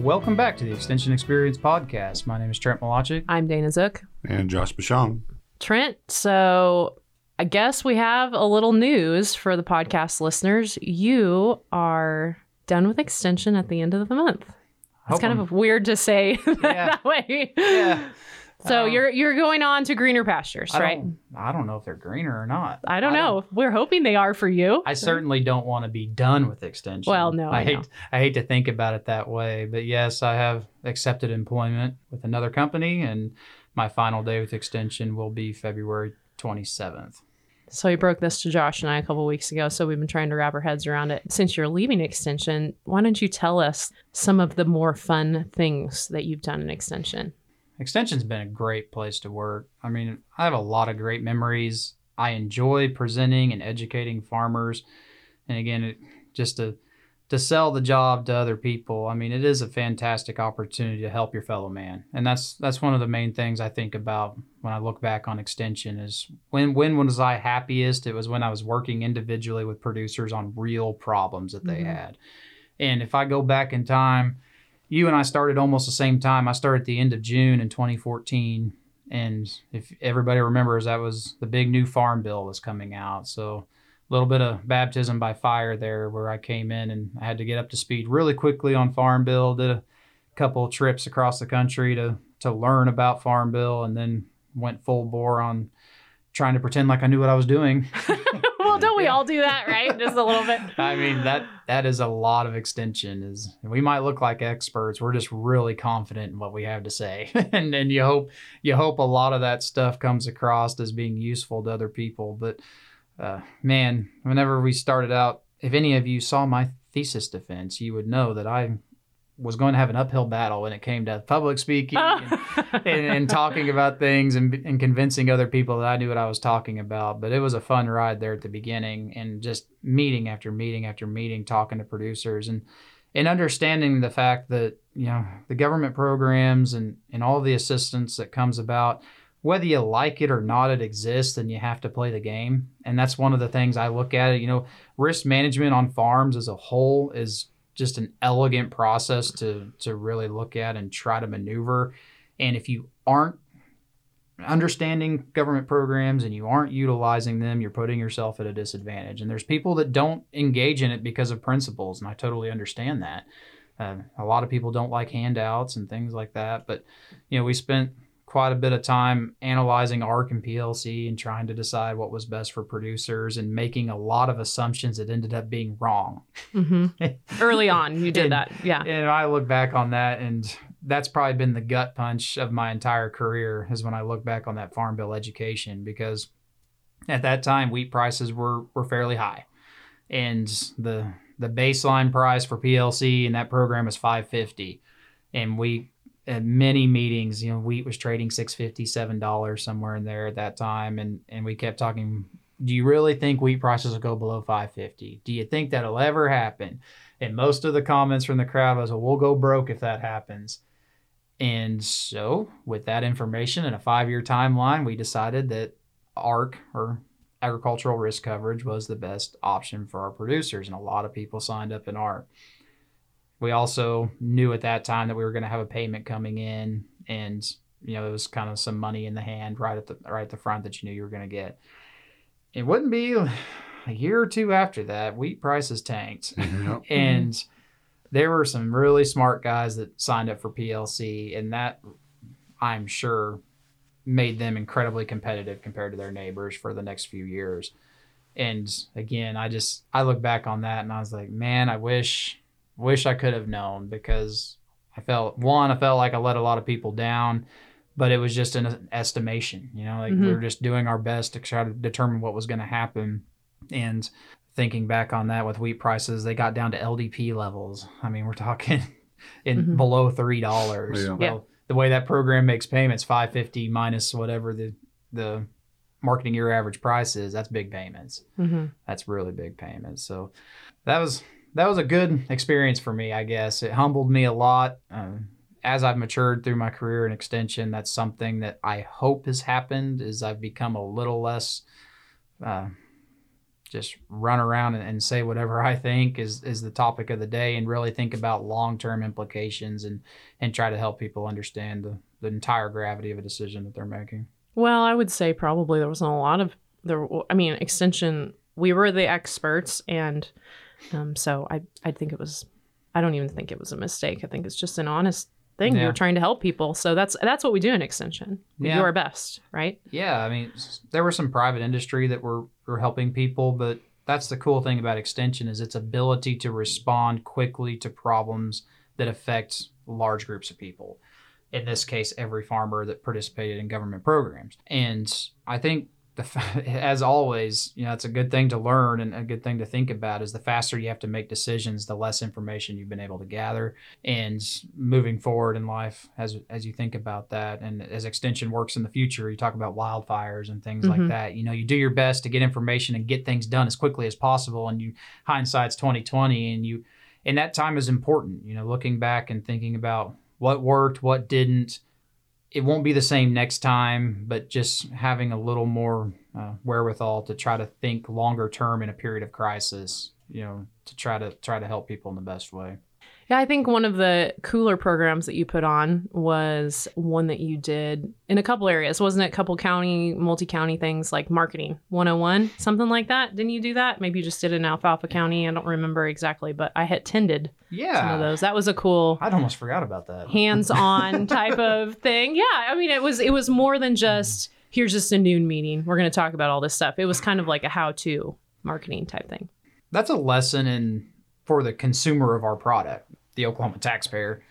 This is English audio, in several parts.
Welcome back to the Extension Experience Podcast. My name is Trent Milacek. I'm Dana Zook. And Josh Bushong. Trent, so I guess we have a little news for the podcast listeners. You are done with extension at the end of the month. It's kind I'm- of weird to say that way. Yeah. So Um, you're you're going on to greener pastures, I right? I don't know if they're greener or not. I don't know. We're hoping they are for you. I certainly don't want to be done with extension. Well, no, I hate know. I hate to think about it that way, but yes, I have accepted employment with another company, and my final day with extension will be February 27th. So we broke this to Josh and I a couple weeks ago. So we've been trying to wrap our heads around it. Since you're leaving Extension, why don't you tell us some of the more fun things that you've done in Extension? Extension's been a great place to work. I mean, I have a lot of great memories. I enjoy presenting and educating farmers. And again, it, just to to sell the job to other people. I mean, it is a fantastic opportunity to help your fellow man. And that's that's one of the main things I think about when I look back on extension is when when was I happiest? It was when I was working individually with producers on real problems that they Mhm. had. And if I go back in time, you and I started almost the same time. I started at the end of June in 2014, and if everybody remembers, that was the big new farm bill was coming out. So a little bit of baptism by fire there, where I came in and I had to get up to speed really quickly on farm bill. Did a couple of trips across the country to to learn about farm bill, and then went full bore on trying to pretend like I knew what I was doing. don't we all do that, right? Just a little bit. I mean that that is a lot of extension. Is we might look like experts, we're just really confident in what we have to say, and and you hope you hope a lot of that stuff comes across as being useful to other people. But uh, man, whenever we started out, if any of you saw my thesis defense, you would know that I was going to have an uphill battle when it came to public speaking oh. and, and, and talking about things and, and convincing other people that I knew what I was talking about. But it was a fun ride there at the beginning and just meeting after meeting after meeting, talking to producers and and understanding the fact that you know the government programs and and all the assistance that comes about whether you like it or not it exists and you have to play the game and that's one of the things i look at it you know risk management on farms as a whole is just an elegant process to to really look at and try to maneuver. And if you aren't understanding government programs and you aren't utilizing them you're putting yourself at a disadvantage. And there's people that don't engage in it because of principles and i totally understand that. Uh, a lot of people don't like handouts and things like that but you know we spent quite a bit of time analyzing ARC and PLC and trying to decide what was best for producers and making a lot of assumptions that ended up being wrong. hmm Early on, you did And- that. Yeah. And I look back on that, and that's probably been the gut punch of my entire career is when I look back on that farm bill education because at that time wheat prices were were fairly high, and the the baseline price for PLC in that program is 550, and we at many meetings, you know, wheat was trading six fifty, seven dollars somewhere in there at that time, and and we kept talking. Do you really think wheat prices will go below 550? Do you think that'll ever happen? And most of the comments from the crowd was, well, we'll go broke if that happens. And so, with that information and a five year timeline, we decided that ARC or agricultural risk coverage was the best option for our producers. And a lot of people signed up in ARC. We also knew at that time that we were going to have a payment coming in, and you know it was kind of some money in the hand right at the right at the front that you knew you were going to get. It wouldn't be a year or two after that, wheat prices tanked Yep. Mm-hmm. and there were some really smart guys that signed up for PLC, and that I'm sure made them incredibly competitive compared to their neighbors for the next few years. And again, I just I look back on that and I was like, man, I wish wish I could have known because I felt one, I felt like I let a lot of people down, but it was just an estimation, you know, like we Mhm. were just doing our best to try to determine what was going to happen. And thinking back on that with wheat prices, they got down to LDP levels. I mean, we're talking in Mhm. below three dollars. Yeah. Well, the way that program makes payments, five fifty minus whatever the the marketing year average price is, that's big payments. hmm That's really big payments. So that was that was a good experience for me, I guess. It humbled me a lot. Um, as I've matured through my career and extension, that's something that I hope has happened. Is I've become a little less uh, just run around and, and say whatever I think is is the topic of the day, and really think about long term implications and and try to help people understand the, the entire gravity of a decision that they're making. Well, I would say probably there wasn't a lot of there. I mean, extension. We were the experts, and um, so I I think it was. I don't even think it was a mistake. I think it's just an honest thing. Yeah. You're trying to help people, so that's that's what we do in extension. We Yeah. do our best, right? Yeah, I mean, there were some private industry that were were helping people, but that's the cool thing about extension is its ability to respond quickly to problems that affect large groups of people. In this case, every farmer that participated in government programs. And I think the as always, you know, it's a good thing to learn and a good thing to think about is the faster you have to make decisions, the less information you've been able to gather. And moving forward in life as as you think about that and as extension works in the future you talk about wildfires and things Mhm. like that. You know you do your best to get information and get things done as quickly as possible and you hindsight's 2020 and you and that time is important. You know looking back and thinking about what worked what didn't it won't be the same next time but just having a little more uh, wherewithal to try to think longer term in a period of crisis you know to try to try to help people in the best way Yeah, I think one of the cooler programs that you put on was one that you did in a couple areas, wasn't it? Couple county, multi county things like marketing 101, something like that. Didn't you do that? Maybe you just did it in Alfalfa County. I don't remember exactly, but I had attended yeah some of those. That was a cool I'd almost forgot about that. hands-on type of thing. Yeah, I mean it was it was more than just here's just a noon meeting. We're going to talk about all this stuff. It was kind of like a how-to marketing type thing. That's a lesson in for the consumer of our product, the Oklahoma taxpayer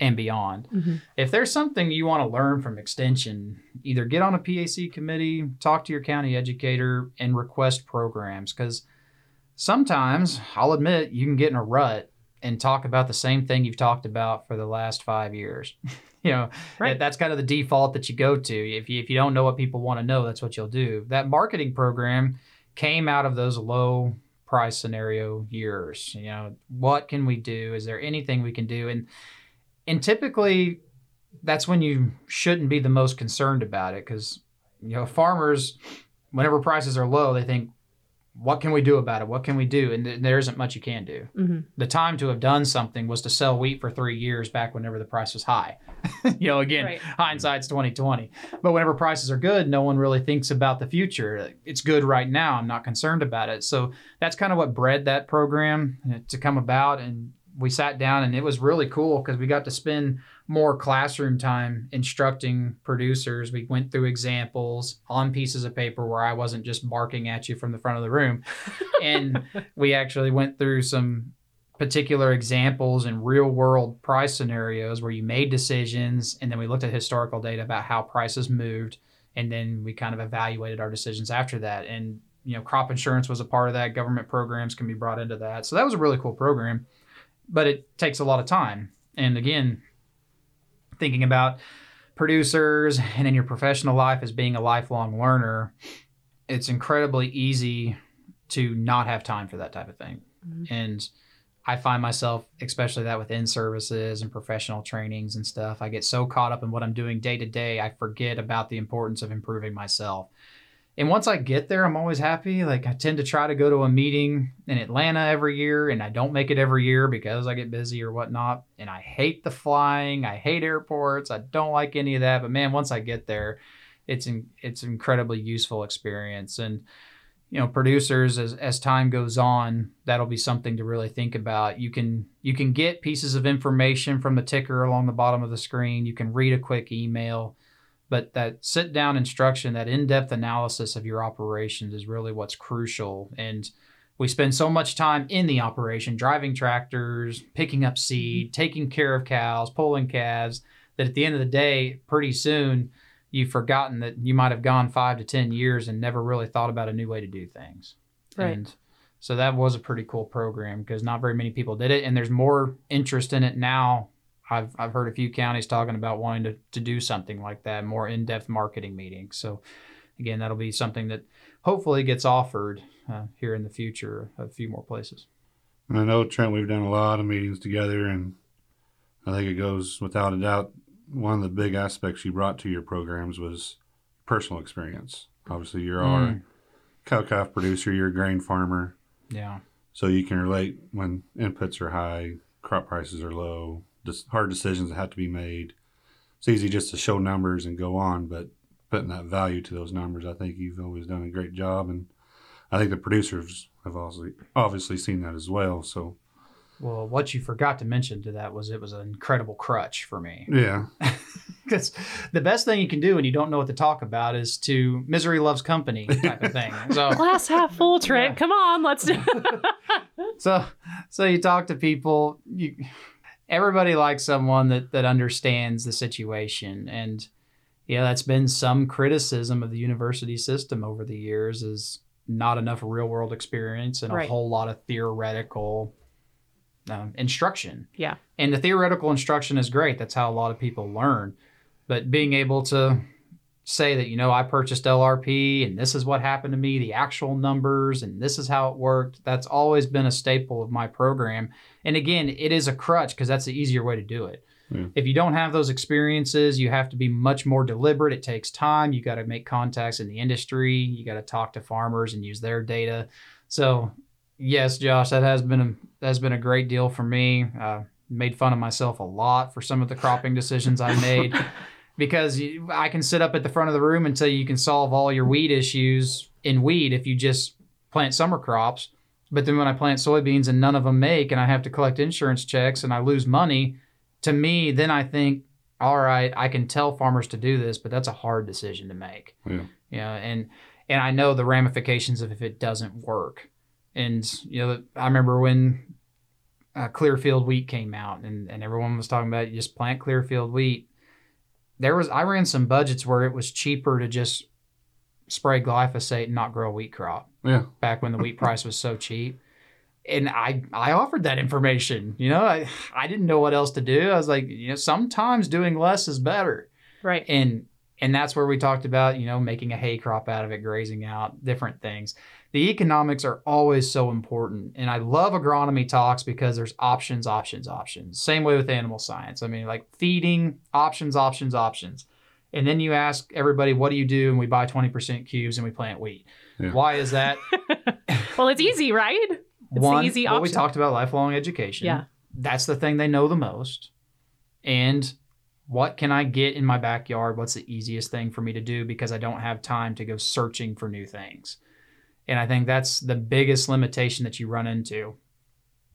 and beyond. Mhm. If there's something you want to learn from extension, either get on a PAC committee, talk to your county educator and request programs cuz sometimes, I'll admit, you can get in a rut and talk about the same thing you've talked about for the last 5 years. you know, Right. that's kind of the default that you go to. If you if you don't know what people want to know, that's what you'll do. That marketing program came out of those low price scenario years. You know, what can we do? Is there anything we can do? And and typically that's when you shouldn't be the most concerned about it because you know farmers whenever prices are low they think what can we do about it? What can we do? And th- there isn't much you can do. Hmm the time to have done something was to sell wheat for three years back whenever the price was high. You know again Right. hindsight's 2020 but whenever prices are good no one really thinks about the future. It's good right now. I'm not concerned about it. So that's kind of what bred that program uh, to come about. And we sat down and it was really cool because we got to spend more classroom time instructing producers. We went through examples on pieces of paper where i wasn't just barking at you from the front of the room. And we actually went through some particular examples and real world price scenarios where you made decisions and then we looked at historical data about how prices moved and then we kind of evaluated our decisions after that. And you know crop insurance was a part of that. Government programs can be brought into that. So that was a really cool program but it takes a lot of time and again thinking about producers and in your professional life as being a lifelong learner it's incredibly easy to not have time for that type of thing Mhm. and I find myself, especially that with in services and professional trainings and stuff, I get so caught up in what I'm doing day to day, I forget about the importance of improving myself. And once I get there, I'm always happy. Like I tend to try to go to a meeting in Atlanta every year, and I don't make it every year because I get busy or whatnot. And I hate the flying. I hate airports. I don't like any of that. But man, once I get there, it's in, it's an incredibly useful experience. And you know producers as, as time goes on that'll be something to really think about you can you can get pieces of information from the ticker along the bottom of the screen you can read a quick email but that sit down instruction that in-depth analysis of your operations is really what's crucial and we spend so much time in the operation driving tractors picking up seed mm-hmm. taking care of cows pulling calves that at the end of the day pretty soon you've forgotten that you might have gone five to ten years and never really thought about a new way to do things. Right. And so that was a pretty cool program because not very many people did it, and there's more interest in it now. I've I've heard a few counties talking about wanting to, to do something like that, more in depth marketing meetings. So again, that'll be something that hopefully gets offered uh, here in the future, a few more places. And I know Trent, we've done a lot of meetings together, and I think it goes without a doubt. One of the big aspects you brought to your programs was personal experience. Obviously, you're our Mm. cow calf producer, you're a grain farmer, Yeah. so you can relate when inputs are high, crop prices are low, hard decisions that have to be made. It's easy just to show numbers and go on, but putting that value to those numbers, I think you've always done a great job, and I think the producers have obviously obviously seen that as well. So Well, what you forgot to mention to that was it was an incredible crutch for me. yeah, Because the best thing you can do when you don't know what to talk about is to misery loves company type of thing. So, Glass half full, Trent. Yeah. Come on, let's do. so, so you talk to people. You, everybody likes someone that that understands the situation, and yeah, that's been some criticism of the university system over the years is not enough real world experience and Right. a whole lot of theoretical um, instruction. Yeah. And the theoretical instruction is great. That's how a lot of people learn. But being able to say that, you know, I purchased LRP and this is what happened to me, the actual numbers, and this is how it worked, that's always been a staple of my program. And again, it is a crutch because that's the easier way to do it. Yeah. If you don't have those experiences, you have to be much more deliberate. It takes time. You got to make contacts in the industry. You got to talk to farmers and use their data. So, yes, Josh, that has been a that has been a great deal for me. Uh, made fun of myself a lot for some of the cropping decisions I made because I can sit up at the front of the room and tell you you can solve all your weed issues in weed if you just plant summer crops. But then when I plant soybeans and none of them make, and I have to collect insurance checks and I lose money, to me, then I think, all right, I can tell farmers to do this, but that's a hard decision to make. Yeah. Yeah, and and I know the ramifications of if it doesn't work. And you know, I remember when uh, Clearfield wheat came out, and and everyone was talking about you just plant Clearfield wheat. There was I ran some budgets where it was cheaper to just spray glyphosate and not grow a wheat crop yeah, back when the wheat price was so cheap. And I I offered that information. You know, I I didn't know what else to do. I was like, you know, sometimes doing less is better. right. And and that's where we talked about, you know, making a hay crop out of it, grazing out, different things. The economics are always so important. And I love agronomy talks because there's options, options, options. Same way with animal science. I mean, like feeding, options, options, options. And then you ask everybody, what do you do? And we buy 20% cubes and we plant wheat. Yeah. Why is that? Well, it's easy, right? the One, easy well, we talked about lifelong education. Yeah. That's the thing they know the most. And what can I get in my backyard? What's the easiest thing for me to do because I don't have time to go searching for new things? And I think that's the biggest limitation that you run into.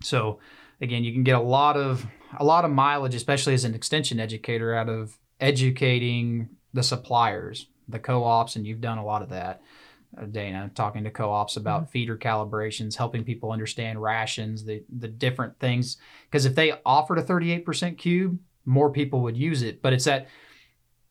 So again, you can get a lot of a lot of mileage, especially as an extension educator, out of educating the suppliers, the co-ops, and you've done a lot of that. Uh, Dana, talking to co-ops about feeder calibrations, helping people understand rations, the the different things. Because if they offered a 38% cube, more people would use it. But it's that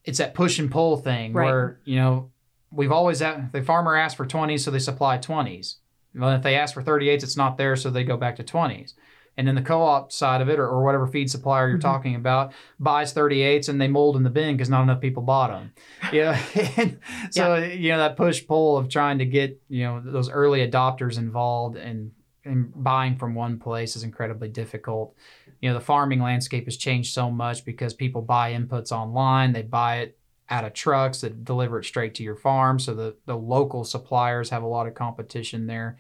it's that push and pull thing Right. where you know we've always had the farmer asked for 20s, so they supply 20s. Well, if they ask for 38s, it's not there, so they go back to 20s. And then the co-op side of it, or, or whatever feed supplier you're Mhm. talking about, buys 38s and they mold in the bin because not enough people bought them. Yeah. and so you know that push pull of trying to get you know those early adopters involved and and buying from one place is incredibly difficult. You know the farming landscape has changed so much because people buy inputs online. They buy it out of trucks that deliver it straight to your farm. So the the local suppliers have a lot of competition there.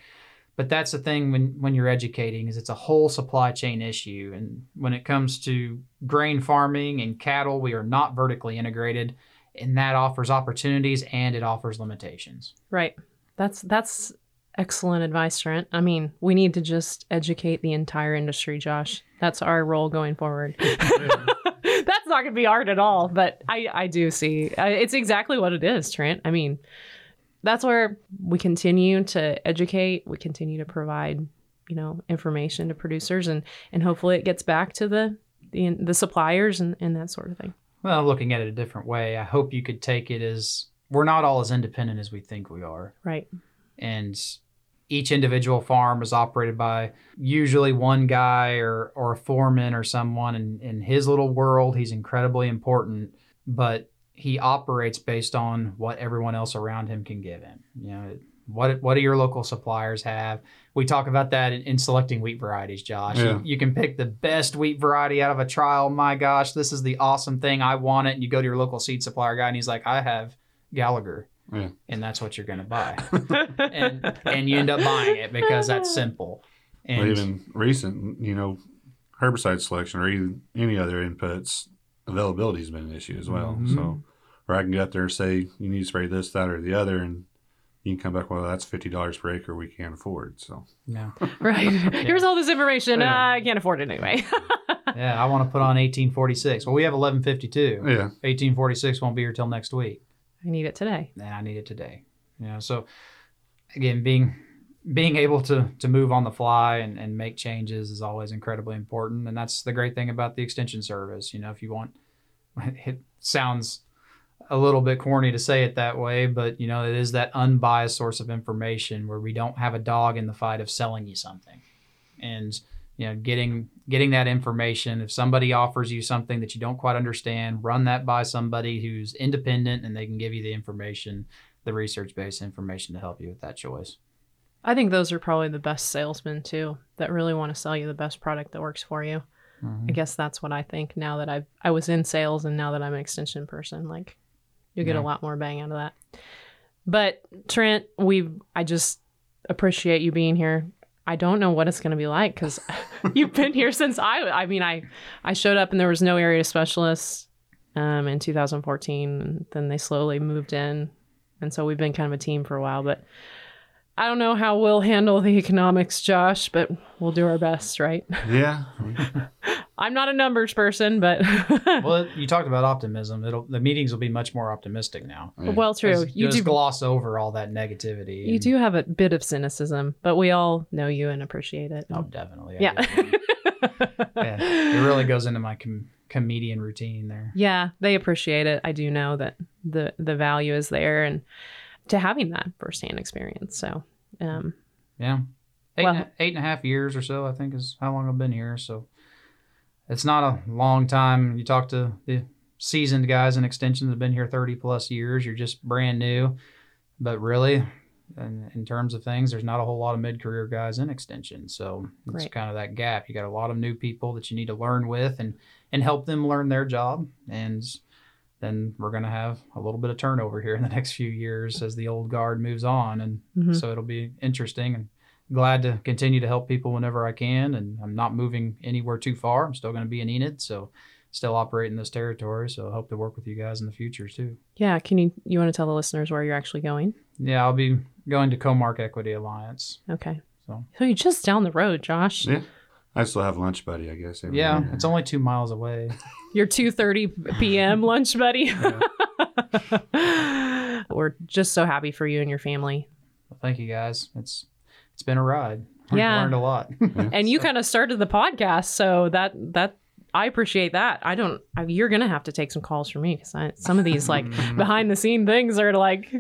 But that's the thing when when you're educating is it's a whole supply chain issue. And when it comes to grain farming and cattle, we are not vertically integrated and that offers opportunities and it offers limitations. Right. That's that's excellent advice, Trent. I mean, we need to just educate the entire industry, Josh. That's our role going forward. Not going to be art at all, but I I do see I, it's exactly what it is, Trent. I mean, that's where we continue to educate, we continue to provide, you know, information to producers and and hopefully it gets back to the the, the suppliers and, and that sort of thing. Well, looking at it a different way, I hope you could take it as we're not all as independent as we think we are. Right. And each individual farm is operated by usually one guy or, or a foreman or someone in, in his little world. He's incredibly important, but he operates based on what everyone else around him can give him. You know, what what do your local suppliers have? We talk about that in, in selecting wheat varieties, Josh. Yeah. You, you can pick the best wheat variety out of a trial. My gosh, this is the awesome thing. I want it. And you go to your local seed supplier guy, and he's like, I have Gallagher. Yeah. and that's what you're going to buy. and and you end up buying it because that's simple. But And even recent, you know, herbicide selection or even any other inputs, availability has been an issue as well. Mhm. So, or I can go out there and say, you need to spray this, that, or the other, and you can come back, well, that's $50 per acre we can't afford. So, yeah, right. Here's all this information. Yeah. Uh, I can't afford it anyway. yeah, I want to put on 1846. Well, we have 1152. yeah. 1846 won't be here till next week. I need it today. and I need it today. You know, so again, being being able to to move on the fly and, and make changes is always incredibly important. And that's the great thing about the extension service. You know, if you want it sounds a little bit corny to say it that way, but you know, it is that unbiased source of information where we don't have a dog in the fight of selling you something. And you know, getting getting that information. If somebody offers you something that you don't quite understand, run that by somebody who's independent and they can give you the information, the research based information to help you with that choice. I think those are probably the best salesmen too, that really want to sell you the best product that works for you. Mm-hmm. I guess that's what I think now that I've I was in sales and now that I'm an extension person. Like you'll get Yeah. a lot more bang out of that. But Trent, we I just appreciate you being here. I don't know what it's going to be like because you've been here since I. I mean, I I showed up and there was no area specialist um, in 2014, and then they slowly moved in, and so we've been kind of a team for a while. But I don't know how we'll handle the economics, Josh, but we'll do our best, right? Yeah. I'm not a numbers person, but well, you talked about optimism. It'll the meetings will be much more optimistic now. well, true. Just- You just do gloss over all that negativity. you and- do have a bit of cynicism, but we all know you and appreciate it. Oh, definitely. I Yeah. yeah. It really goes into my com- comedian routine there. yeah, they appreciate it. I do know that the the value is there, and to having that firsthand experience. So, um, Yeah. Eight, Well- and, a- eight and a half years or so, I think, is how long I've been here. So it's not a long time. You talk to the seasoned guys in extension that have been here 30 plus years, you're just brand new. But really, in, in terms of things, there's not a whole lot of mid career guys in extension. So it's Right. kind of that gap. You got a lot of new people that you need to learn with and, and help them learn their job. And then we're going to have a little bit of turnover here in the next few years as the old guard moves on. And mhm. so it'll be interesting and glad to continue to help people whenever I can. And I'm not moving anywhere too far. I'm still going to be in Enid, so still operating this territory. So I hope to work with you guys in the future too. yeah. Can you you want to tell the listeners where you're actually going? Yeah, I'll be going to Comark Equity Alliance. Okay. So So you're just down the road, Josh. Yeah. I still have lunch buddy, I guess. every yeah, day. it's only two miles away. Your 2:30 p.m. lunch buddy. We're just so happy for you and your family. Well, thank you guys. It's it's been a ride. We've Yeah. learned a lot. And you kind of started the podcast, so that that I appreciate that. I don't. I, you're gonna have to take some calls from me because some of these like behind the scene things are like,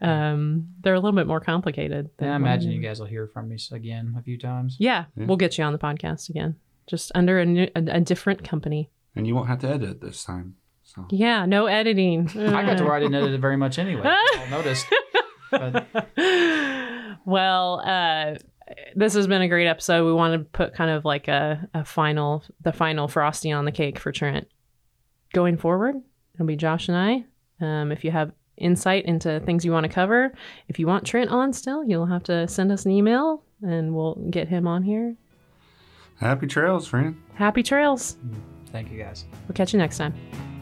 um, they're a little bit more complicated. than Yeah, I what- imagine you guys will hear from me again a few times. Yeah, Yeah. we'll get you on the podcast again, just under a, new, a, a different company. And you won't have to edit this time. So Yeah, no editing. I got to where I didn't edit it very much anyway. I noticed. But well, uh, this has been a great episode. We want to put kind of like a, a final, the final frosting on the cake for Trent. Going forward, it'll be Josh and I. Um, if you have insight into things you want to cover, if you want Trent on still, you'll have to send us an email and we'll get him on here. happy trails, friend. Happy trails. thank you guys. We'll catch you next time.